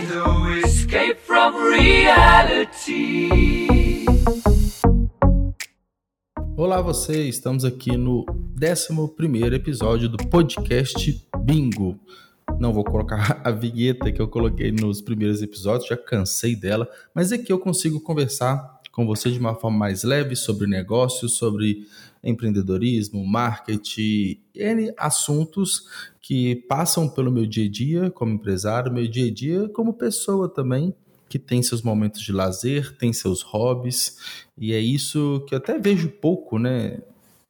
no escape from reality. Olá você, estamos aqui no 11 episódio do podcast Bingo. Não vou colocar a vinheta que eu coloquei nos primeiros episódios, já cansei dela, mas aqui eu consigo conversar com você de uma forma mais leve sobre negócios, sobre empreendedorismo, marketing, N assuntos que passam pelo meu dia a dia como empresário, meu dia a dia como pessoa também, que tem seus momentos de lazer, tem seus hobbies, e é isso que eu até vejo pouco, né?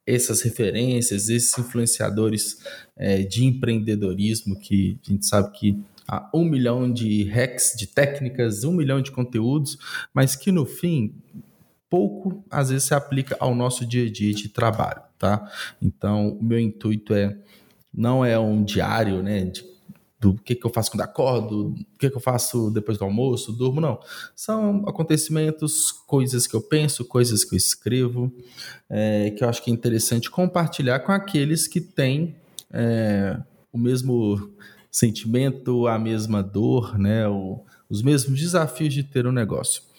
Essas referências, esses influenciadores é, de empreendedorismo que a gente sabe que há um milhão de hacks, de técnicas, um milhão de conteúdos, mas que no fim pouco às vezes se aplica ao nosso dia a dia de trabalho, tá? Então, o meu intuito é não é um diário, né, de, do que, que eu faço quando acordo, o que, que eu faço depois do almoço, durmo, não. São acontecimentos, coisas que eu penso, coisas que eu escrevo, é, que eu acho que é interessante compartilhar com aqueles que têm é, o mesmo sentimento, a mesma dor, né, o, os mesmos desafios de ter um negócio.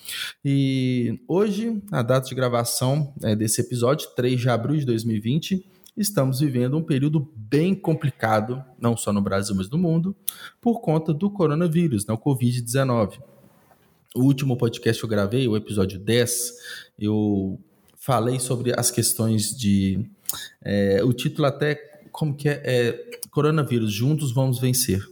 E hoje, a data de gravação é, desse episódio, 3 de abril de 2020, estamos vivendo um período bem complicado, não só no Brasil, mas no mundo, por conta do coronavírus, né, o Covid-19. O último podcast que eu gravei, o episódio 10, eu falei sobre as questões de. É, o título até, como que é, é? Coronavírus, juntos vamos vencer.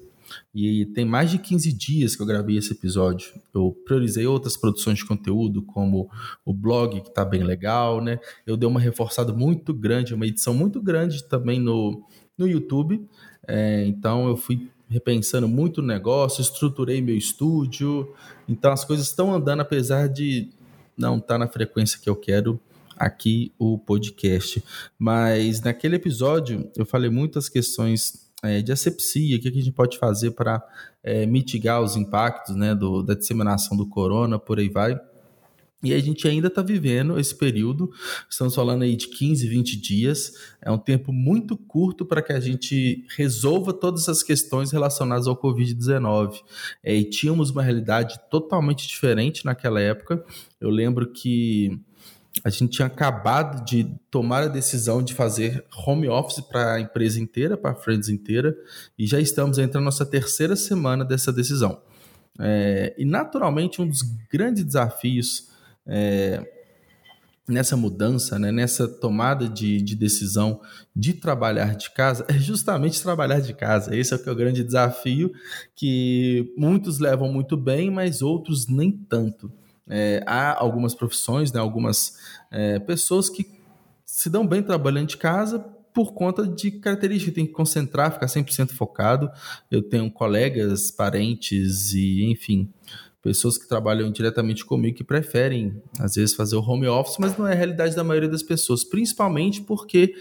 E tem mais de 15 dias que eu gravei esse episódio. Eu priorizei outras produções de conteúdo, como o blog, que está bem legal, né? Eu dei uma reforçada muito grande, uma edição muito grande também no, no YouTube. É, então eu fui repensando muito o negócio, estruturei meu estúdio. Então as coisas estão andando, apesar de não estar tá na frequência que eu quero aqui o podcast. Mas naquele episódio eu falei muitas questões é, de asepsia, o que, a gente pode fazer para é, mitigar os impactos né, do, da disseminação do corona, por aí vai. E a gente ainda está vivendo esse período, estamos falando aí de 15, 20 dias, é um tempo muito curto para que a gente resolva todas as questões relacionadas ao Covid-19. É, e tínhamos uma realidade totalmente diferente naquela época. Eu lembro que a gente tinha acabado de tomar a decisão de fazer home office para a empresa inteira, para a Friends inteira, e já estamos entrando na nossa terceira semana dessa decisão. É, e naturalmente um dos grandes desafios é, nessa mudança, né, nessa tomada de, de, decisão de trabalhar de casa, é justamente trabalhar de casa. Esse é o, é o grande desafio que muitos levam muito bem, mas outros nem tanto. É, há algumas profissões, né, algumas é, pessoas que se dão bem trabalhando de casa por conta de características, tem que concentrar, ficar 100% focado. Eu tenho colegas, parentes e, enfim, pessoas que trabalham diretamente comigo que preferem, às vezes, fazer o home office, mas não é a realidade da maioria das pessoas, principalmente porque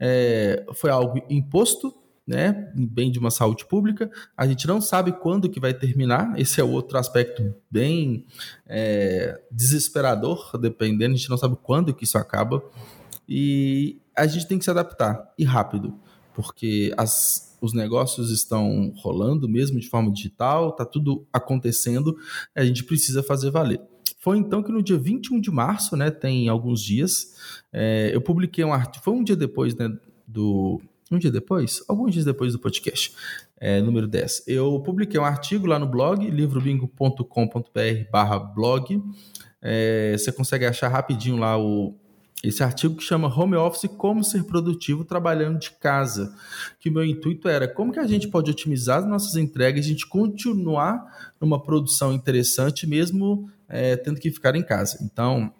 é, foi algo imposto né, bem de uma saúde pública. A gente não sabe quando que vai terminar. Esse é outro aspecto bem é, desesperador, dependendo. A gente não sabe quando que isso acaba. E a gente tem que se adaptar e rápido, porque as, os negócios estão rolando mesmo de forma digital, está tudo acontecendo. A gente precisa fazer valer. Foi então que no dia 21 de março, né, tem alguns dias, é, eu publiquei um artigo, foi um dia depois né, do, um dia depois, alguns dias depois do podcast, é, número 10, eu publiquei um artigo lá no blog, livrobingo.com.br barra blog. É, você consegue achar rapidinho lá o, esse artigo que chama Home Office Como Ser Produtivo Trabalhando de Casa. Que o meu intuito era como que a gente pode otimizar as nossas entregas e a gente continuar numa produção interessante mesmo é, tendo que ficar em casa. Então,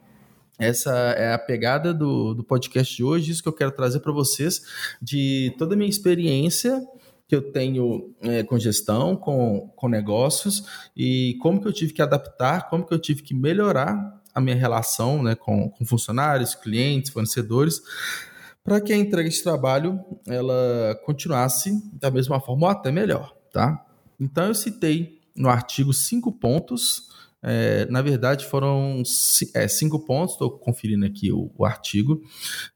essa é a pegada do, do podcast de hoje, isso que eu quero trazer para vocês, de toda a minha experiência que eu tenho é, com gestão, com, com negócios, e como que eu tive que adaptar, como que eu tive que melhorar a minha relação né, com, com funcionários, clientes, fornecedores, para que a entrega de trabalho ela continuasse da mesma forma ou até melhor, tá? Então eu citei no artigo cinco pontos é, na verdade, foram é, cinco pontos, estou conferindo aqui o, o artigo.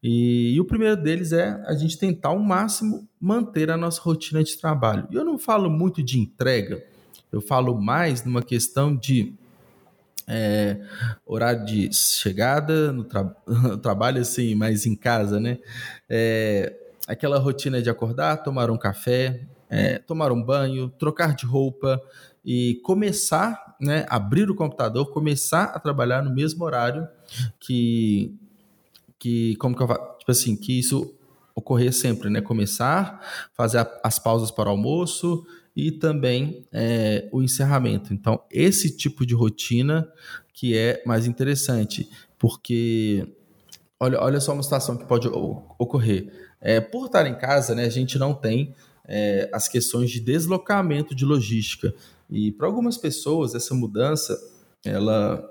E, e, o primeiro deles é a gente tentar ao máximo manter a nossa rotina de trabalho. E eu não falo muito de entrega, Eu falo mais numa questão de é, horário de chegada no, tra no, trabalho, assim, mas em casa, né? É, aquela rotina de acordar, tomar um café, é, tomar um banho, trocar de roupa e começar, né? Abrir o computador, começar a trabalhar no mesmo horário que, que como que eu falo? Tipo assim, que isso ocorrer sempre, né? Começar, fazer a, as pausas para o almoço, e também é, o encerramento. Então, esse tipo de rotina que é mais interessante, porque olha, olha só uma situação que pode ocorrer. É, por estar em casa, né, a gente não tem é, as questões de deslocamento de logística. E para algumas pessoas, essa mudança ela,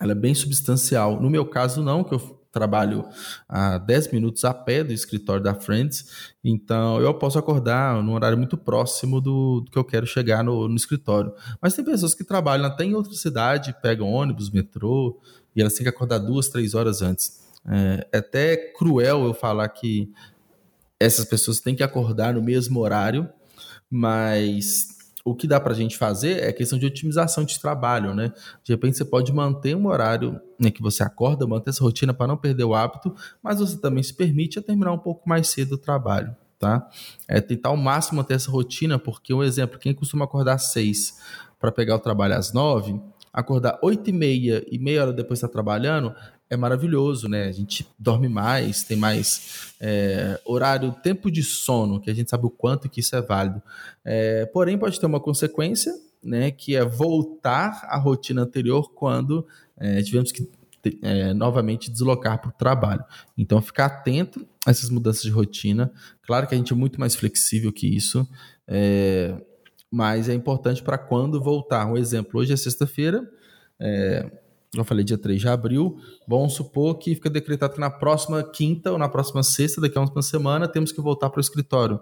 ela é bem substancial. No meu caso, não, que eu trabalho a 10 minutos a pé do escritório da Friends, então eu posso acordar num horário muito próximo do, do que eu quero chegar no, no, escritório. Mas tem pessoas que trabalham até em outra cidade, pegam ônibus, metrô, e elas têm que acordar duas, três horas antes. É, é até cruel eu falar que essas pessoas têm que acordar no mesmo horário, mas o que dá para a gente fazer é questão de otimização de trabalho, né? De repente você pode manter um horário né, que você acorda, manter essa rotina para não perder o hábito, mas você também se permite terminar um pouco mais cedo o trabalho, tá? É tentar ao máximo manter essa rotina, porque um exemplo, quem costuma acordar às seis para pegar o trabalho às nove, acordar oito e meia e meia hora depois estar tá trabalhando, é maravilhoso, né? A gente dorme mais, tem mais é, horário, tempo de sono, que a gente sabe o quanto que isso é válido. É, porém, pode ter uma consequência, né? Que é voltar à rotina anterior quando é, tivemos que é, novamente deslocar para o trabalho. Então, ficar atento a essas mudanças de rotina. Claro que a gente é muito mais flexível que isso, é, mas é importante para quando voltar. Um exemplo, hoje é sexta-feira. É, eu falei dia 3 de abril, vamos supor que fica decretado que na próxima quinta ou na próxima sexta, daqui a uma semana, temos que voltar para o escritório.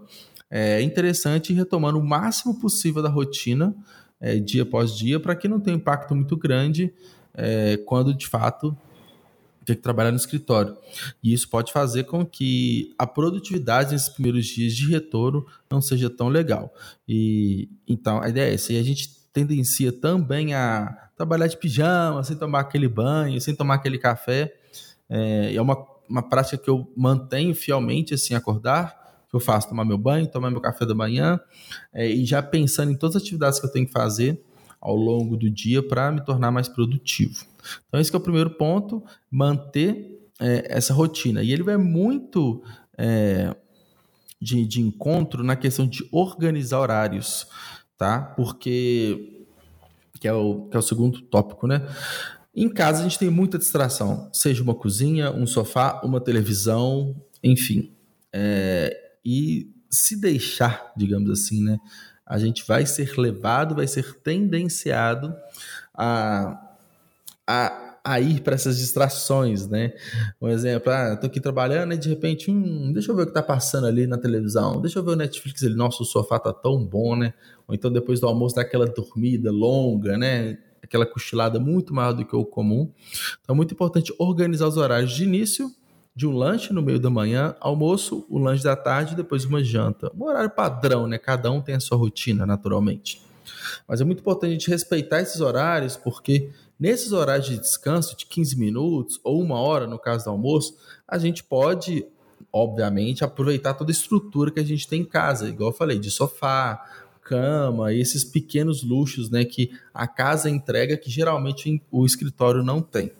É interessante ir retomando o máximo possível da rotina, é, dia após dia, para que não tenha impacto muito grande é, quando de fato tem que trabalhar no escritório. E isso pode fazer com que a produtividade nesses primeiros dias de retorno não seja tão legal. E então a ideia é essa. E a gente tendencia também a trabalhar de pijama, sem tomar aquele banho, sem tomar aquele café. É, é uma, uma prática que eu mantenho fielmente, assim, acordar, eu faço tomar meu banho, tomar meu café da manhã, é, e já pensando em todas as atividades que eu tenho que fazer ao longo do dia para me tornar mais produtivo. Então, esse é o primeiro ponto, manter é, essa rotina. E ele vai muito é, de, de encontro na questão de organizar horários tá? Porque que é o, que é o segundo tópico, né? Em casa a gente tem muita distração, seja uma cozinha, um sofá, uma televisão, enfim. É, e se deixar, digamos assim, né? A gente vai ser levado, vai ser tendenciado a, a a ir para essas distrações, né? Um exemplo, ah, tô aqui trabalhando e de repente, hum, deixa eu ver o que tá passando ali na televisão, deixa eu ver o Netflix ali, nossa, o sofá tá tão bom, né? Ou então depois do almoço dá aquela dormida longa, né? Aquela cochilada muito maior do que o comum. Então é muito importante organizar os horários de início de um lanche no meio da manhã, almoço, o lanche da tarde, depois uma janta. Um horário padrão, né? Cada um tem a sua rotina, naturalmente. Mas é muito importante a gente respeitar esses horários, porque Nesses horários de descanso de 15 minutos ou uma hora, no caso do almoço, a gente pode, obviamente, aproveitar toda a estrutura que a gente tem em casa, igual eu falei, de sofá, cama, esses pequenos luxos né, que a casa entrega que geralmente o escritório não tem.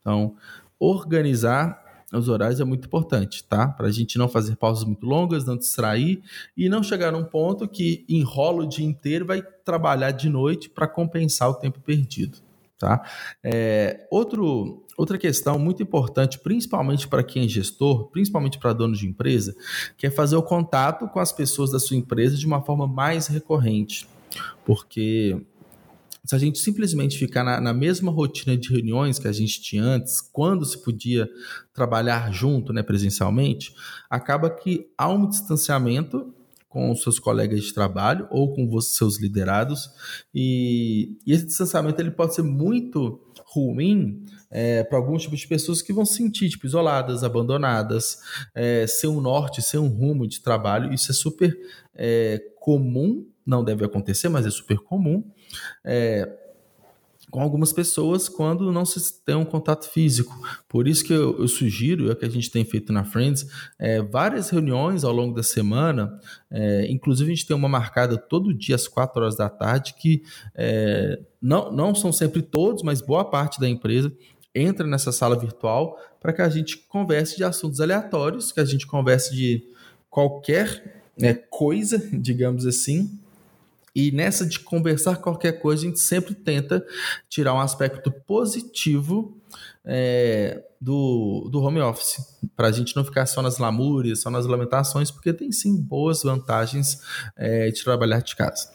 Então, organizar os horários é muito importante, tá? Para a gente não fazer pausas muito longas, não distrair e não chegar num ponto que enrola o dia inteiro vai trabalhar de noite para compensar o tempo perdido. Tá? É, outro, outra questão muito importante, principalmente para quem é gestor, principalmente para dono de empresa, que é fazer o contato com as pessoas da sua empresa de uma forma mais recorrente. Porque se a gente simplesmente ficar na, na, mesma rotina de reuniões que a gente tinha antes, quando se podia trabalhar junto, né, presencialmente, acaba que há um distanciamento com os seus colegas de trabalho ou com os seus liderados. E, e esse distanciamento ele pode ser muito ruim é, para alguns tipos de pessoas que vão se sentir tipo, isoladas, abandonadas, é, sem um norte, sem um rumo de trabalho. Isso é super é, comum não deve acontecer, mas é super comum. É, com algumas pessoas quando não se tem um contato físico. Por isso que eu, eu sugiro, é o que a gente tem feito na Friends, é, várias reuniões ao longo da semana, é, inclusive a gente tem uma marcada todo dia às 4 horas da tarde, que é, não, não são sempre todos, mas boa parte da empresa entra nessa sala virtual para que a gente converse de assuntos aleatórios, que a gente converse de qualquer né, coisa, digamos assim, e nessa de conversar qualquer coisa, a gente sempre tenta tirar um aspecto positivo é, do, do home office, para a gente não ficar só nas lamúrias, só nas lamentações, porque tem sim boas vantagens é, de trabalhar de casa.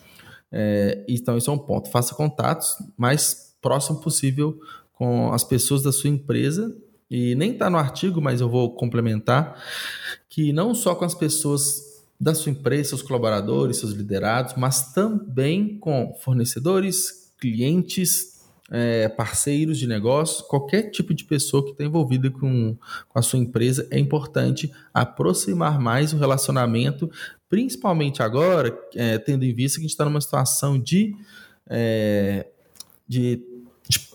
É, então, isso é um ponto. Faça contatos mais próximo possível com as pessoas da sua empresa. E nem está no artigo, mas eu vou complementar que não só com as pessoas da sua empresa, seus colaboradores, seus liderados, mas também com fornecedores, clientes, é, parceiros de negócio, qualquer tipo de pessoa que está envolvida com, com a sua empresa, é importante aproximar mais o relacionamento, principalmente agora, é, tendo em vista que a gente está numa situação de, é, de,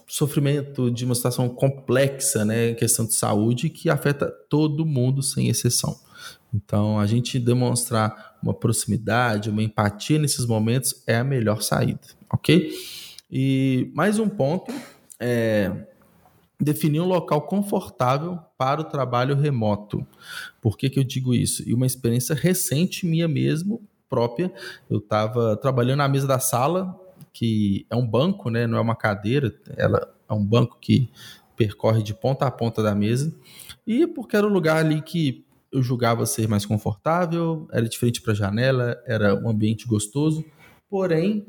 sofrimento, de uma situação complexa, né, questão de saúde, que afeta todo mundo sem exceção. Então, a gente demonstrar uma proximidade, uma empatia nesses momentos é a melhor saída, ok? E mais um ponto é definir um local confortável para o trabalho remoto. Por que, que eu digo isso? E uma experiência recente minha mesmo, própria. Eu estava trabalhando na mesa da sala, que é um banco, né? não é uma cadeira, ela é um banco que percorre de ponta a ponta da mesa. E porque era um lugar ali que eu julgava ser mais confortável, era diferente para a janela, era um ambiente gostoso. Porém,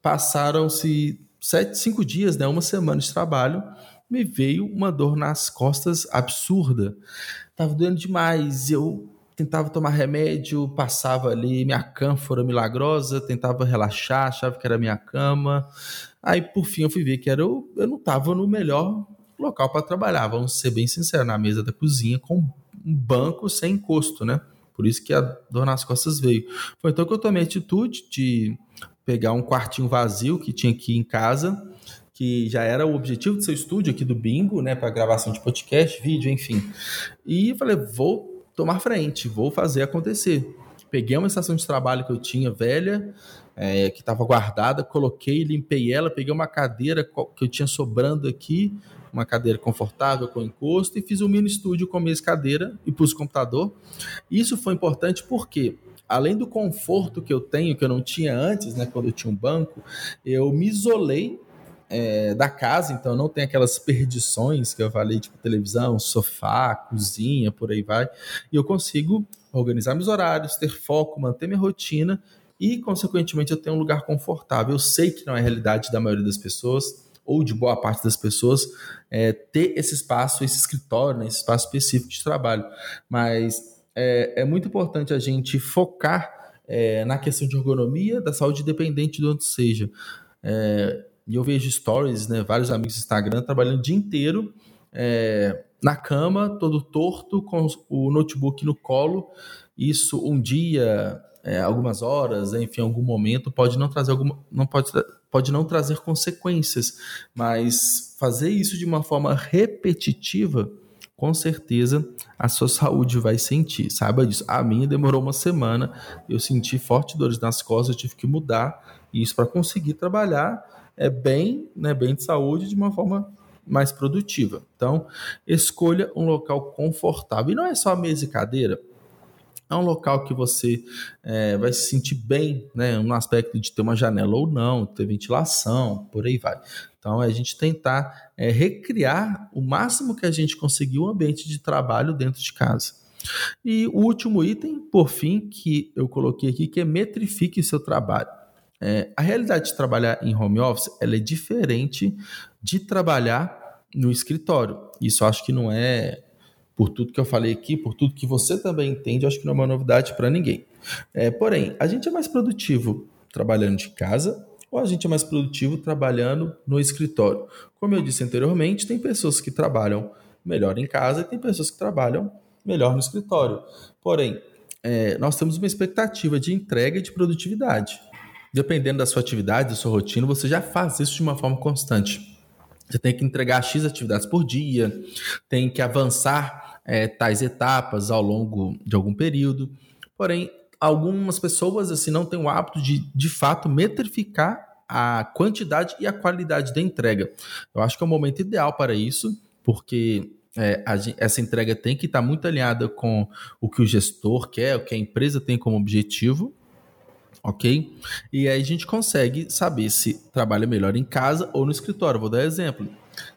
passaram-se sete, cinco dias, né, uma semana de trabalho, me veio uma dor nas costas absurda. Tava doendo demais. Eu tentava tomar remédio, passava ali minha cânfora milagrosa, tentava relaxar, achava que era minha cama. Aí, por fim, eu fui ver que era eu, eu não estava no melhor local para trabalhar. Vamos ser bem sinceros, na mesa da cozinha com um banco sem encosto, né? Por isso que a dor nas costas veio. Foi então que eu tomei a atitude de pegar um quartinho vazio que tinha aqui em casa, que já era o objetivo do seu estúdio aqui do Bingo, né, para gravação de podcast, vídeo, enfim. E falei, vou tomar frente, vou fazer acontecer. Peguei uma estação de trabalho que eu tinha velha, é, que estava guardada, coloquei, limpei ela, peguei uma cadeira que eu tinha sobrando aqui, uma cadeira confortável com encosto e fiz um mini estúdio com mesa cadeira e pus o computador. Isso foi importante porque além do conforto que eu tenho, que eu não tinha antes, né, quando eu tinha um banco, eu me isolei é, da casa, então não tem aquelas perdições que eu falei, tipo televisão, sofá, cozinha, por aí vai. E eu consigo organizar meus horários, ter foco, manter minha rotina e, consequentemente, eu tenho um lugar confortável. Eu sei que não é a realidade da maioria das pessoas ou de boa parte das pessoas é, ter esse espaço, esse escritório, né, esse espaço específico de trabalho. Mas é, é muito importante a gente focar é, na questão de ergonomia da saúde independente de onde seja. É, e eu vejo stories, né, vários amigos do Instagram trabalhando o dia inteiro é, na cama, todo torto, com o notebook no colo. Isso um dia, é, algumas horas, enfim, algum momento pode não trazer alguma, não pode pode não trazer consequências, mas fazer isso de uma forma repetitiva, com certeza a sua saúde vai sentir. Saiba disso. A minha demorou uma semana, eu senti fortes dores nas costas, eu tive que mudar isso para conseguir trabalhar é bem, né, bem de saúde de uma forma mais produtiva. Então, escolha um local confortável. E não é só mesa e cadeira é um local que você é, vai se sentir bem, né? No aspecto de ter uma janela ou não, ter ventilação, por aí vai. Então, é a gente tentar é, recriar o máximo que a gente conseguir o ambiente de trabalho dentro de casa. E o último item, por fim, que eu coloquei aqui, que é metrifique o seu trabalho. É, a realidade de trabalhar em home office ela é diferente de trabalhar no escritório. Isso acho que não é por tudo que eu falei aqui, por tudo que você também entende, acho que não é uma novidade para ninguém. É, porém, a gente é mais produtivo trabalhando de casa ou a gente é mais produtivo trabalhando no escritório? Como eu disse anteriormente, tem pessoas que trabalham melhor em casa e tem pessoas que trabalham melhor no escritório. Porém, é, nós temos uma expectativa de entrega e de produtividade. dependendo da sua atividade, da sua rotina, você já faz isso de uma forma constante. Você tem que entregar X atividades por dia, tem que avançar é, tais etapas ao longo de algum período. Porém, algumas pessoas assim não têm o hábito de, de fato, metrificar a quantidade e a qualidade da entrega. Eu acho que é o momento ideal para isso, porque é, a, essa entrega tem que estar muito alinhada com o que o gestor quer, o que a empresa tem como objetivo, ok? E aí a gente consegue saber se trabalha melhor em casa ou no escritório. Vou dar exemplo.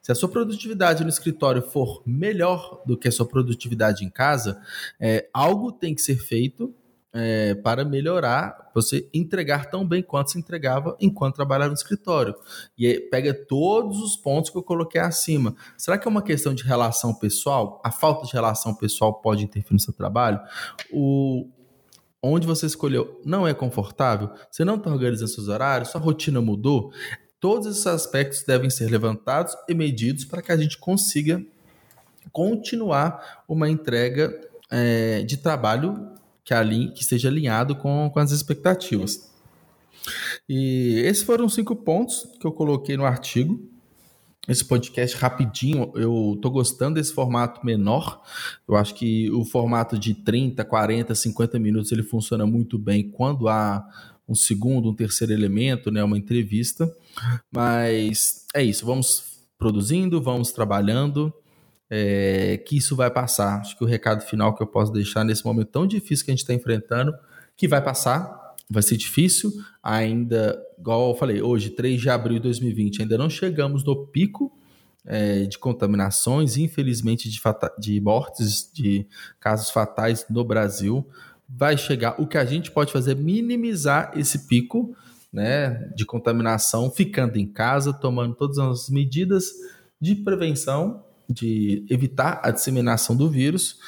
Se a sua produtividade no escritório for melhor do que a sua produtividade em casa, é, algo tem que ser feito é, para melhorar, você entregar tão bem quanto se entregava enquanto trabalhava no escritório. E pega todos os pontos que eu coloquei acima. Será que é uma questão de relação pessoal? A falta de relação pessoal pode interferir no seu trabalho? O, onde você escolheu não é confortável? Você não está organizando seus horários? Sua rotina mudou? Todos esses aspectos devem ser levantados e medidos para que a gente consiga continuar uma entrega é, de trabalho que, alinhe, que esteja alinhado com, com as expectativas. E esses foram cinco pontos que eu coloquei no artigo. Esse podcast rapidinho, eu tô gostando desse formato menor. Eu acho que o formato de 30, 40, 50 minutos ele funciona muito bem quando há um segundo, um terceiro elemento, né, uma entrevista. Mas é isso, vamos produzindo, vamos trabalhando é, que isso vai passar. Acho que o recado final que eu posso deixar nesse momento tão difícil que a gente está enfrentando, que vai passar, vai ser difícil, ainda, igual eu falei, hoje, 3 de abril de 2020, ainda não chegamos no pico é, de contaminações, infelizmente, de, de mortes, de casos fatais no Brasil. Vai chegar. O que a gente pode fazer é minimizar esse pico né, de contaminação, ficando em casa, tomando todas as medidas de prevenção de evitar a disseminação do vírus.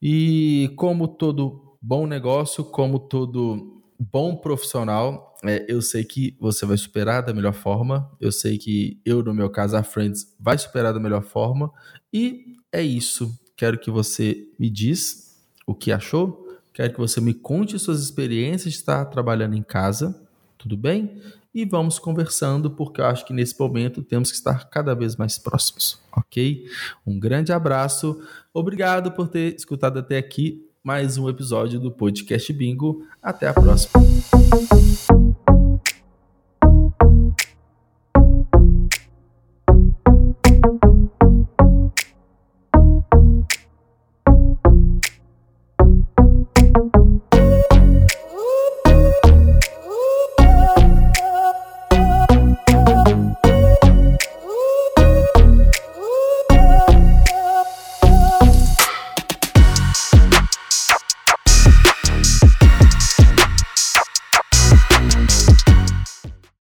E como todo bom negócio, como todo bom profissional, é, eu sei que você vai superar da melhor forma. Eu sei que eu, no meu caso, a Friends, vai superar da melhor forma. E é isso. Quero que você me diz o que achou. Quero que você me conte suas experiências de estar trabalhando em casa. Tudo bem? e vamos conversando, porque eu acho que nesse momento temos que estar cada vez mais próximos, ok? Um grande abraço, obrigado por ter escutado até aqui mais um episódio do Podcast Bingo. Até a próxima.